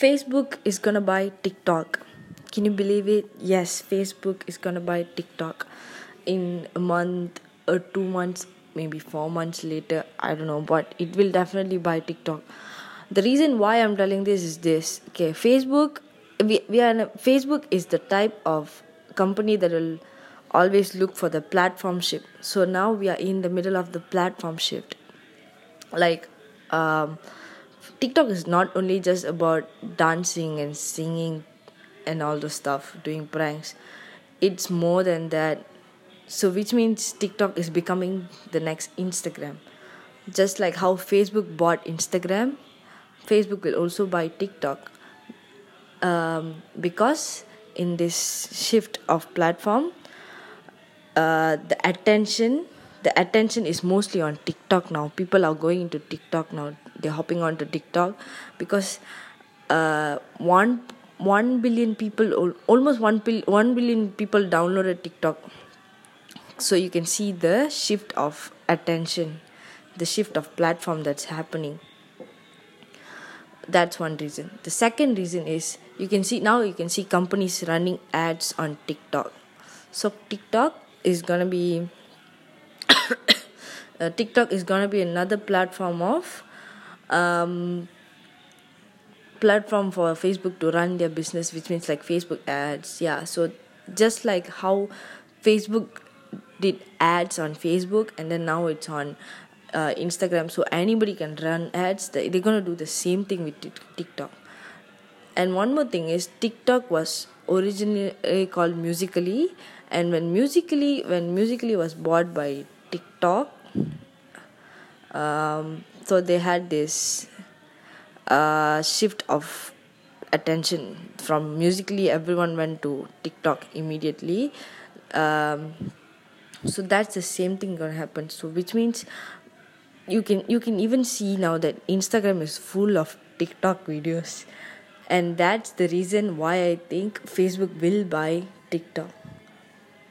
Facebook is gonna buy TikTok. Can you believe it? Yes, Facebook is gonna buy TikTok in a month or two months, maybe four months later. I don't know, but it will definitely buy TikTok. The reason why I'm telling this is this. Okay, Facebook, we, we are a, Facebook is the type of company that will always look for the platform shift. So now we are in the middle of the platform shift. Like, um, TikTok is not only just about dancing and singing and all the stuff, doing pranks. It's more than that. So, which means TikTok is becoming the next Instagram. Just like how Facebook bought Instagram, Facebook will also buy TikTok. Um, because in this shift of platform, uh, the attention the attention is mostly on TikTok now. People are going into TikTok now. They're hopping onto TikTok because uh, one one billion people, almost one, one billion people downloaded TikTok. So you can see the shift of attention, the shift of platform that's happening. That's one reason. The second reason is you can see now you can see companies running ads on TikTok. So TikTok is gonna be uh, TikTok is gonna be another platform of um, platform for Facebook to run their business, which means like Facebook ads. Yeah, so just like how Facebook did ads on Facebook and then now it's on uh, Instagram, so anybody can run ads. They're gonna do the same thing with TikTok. And one more thing is TikTok was originally called Musical.ly, and when Musical.ly when Musical.ly was bought by TikTok, um, so they had this uh, shift of attention from Musical.ly. Everyone went to TikTok immediately. Um, so that's the same thing gonna happen. So which means you can you can even see now that Instagram is full of TikTok videos and that's the reason why I think Facebook will buy TikTok.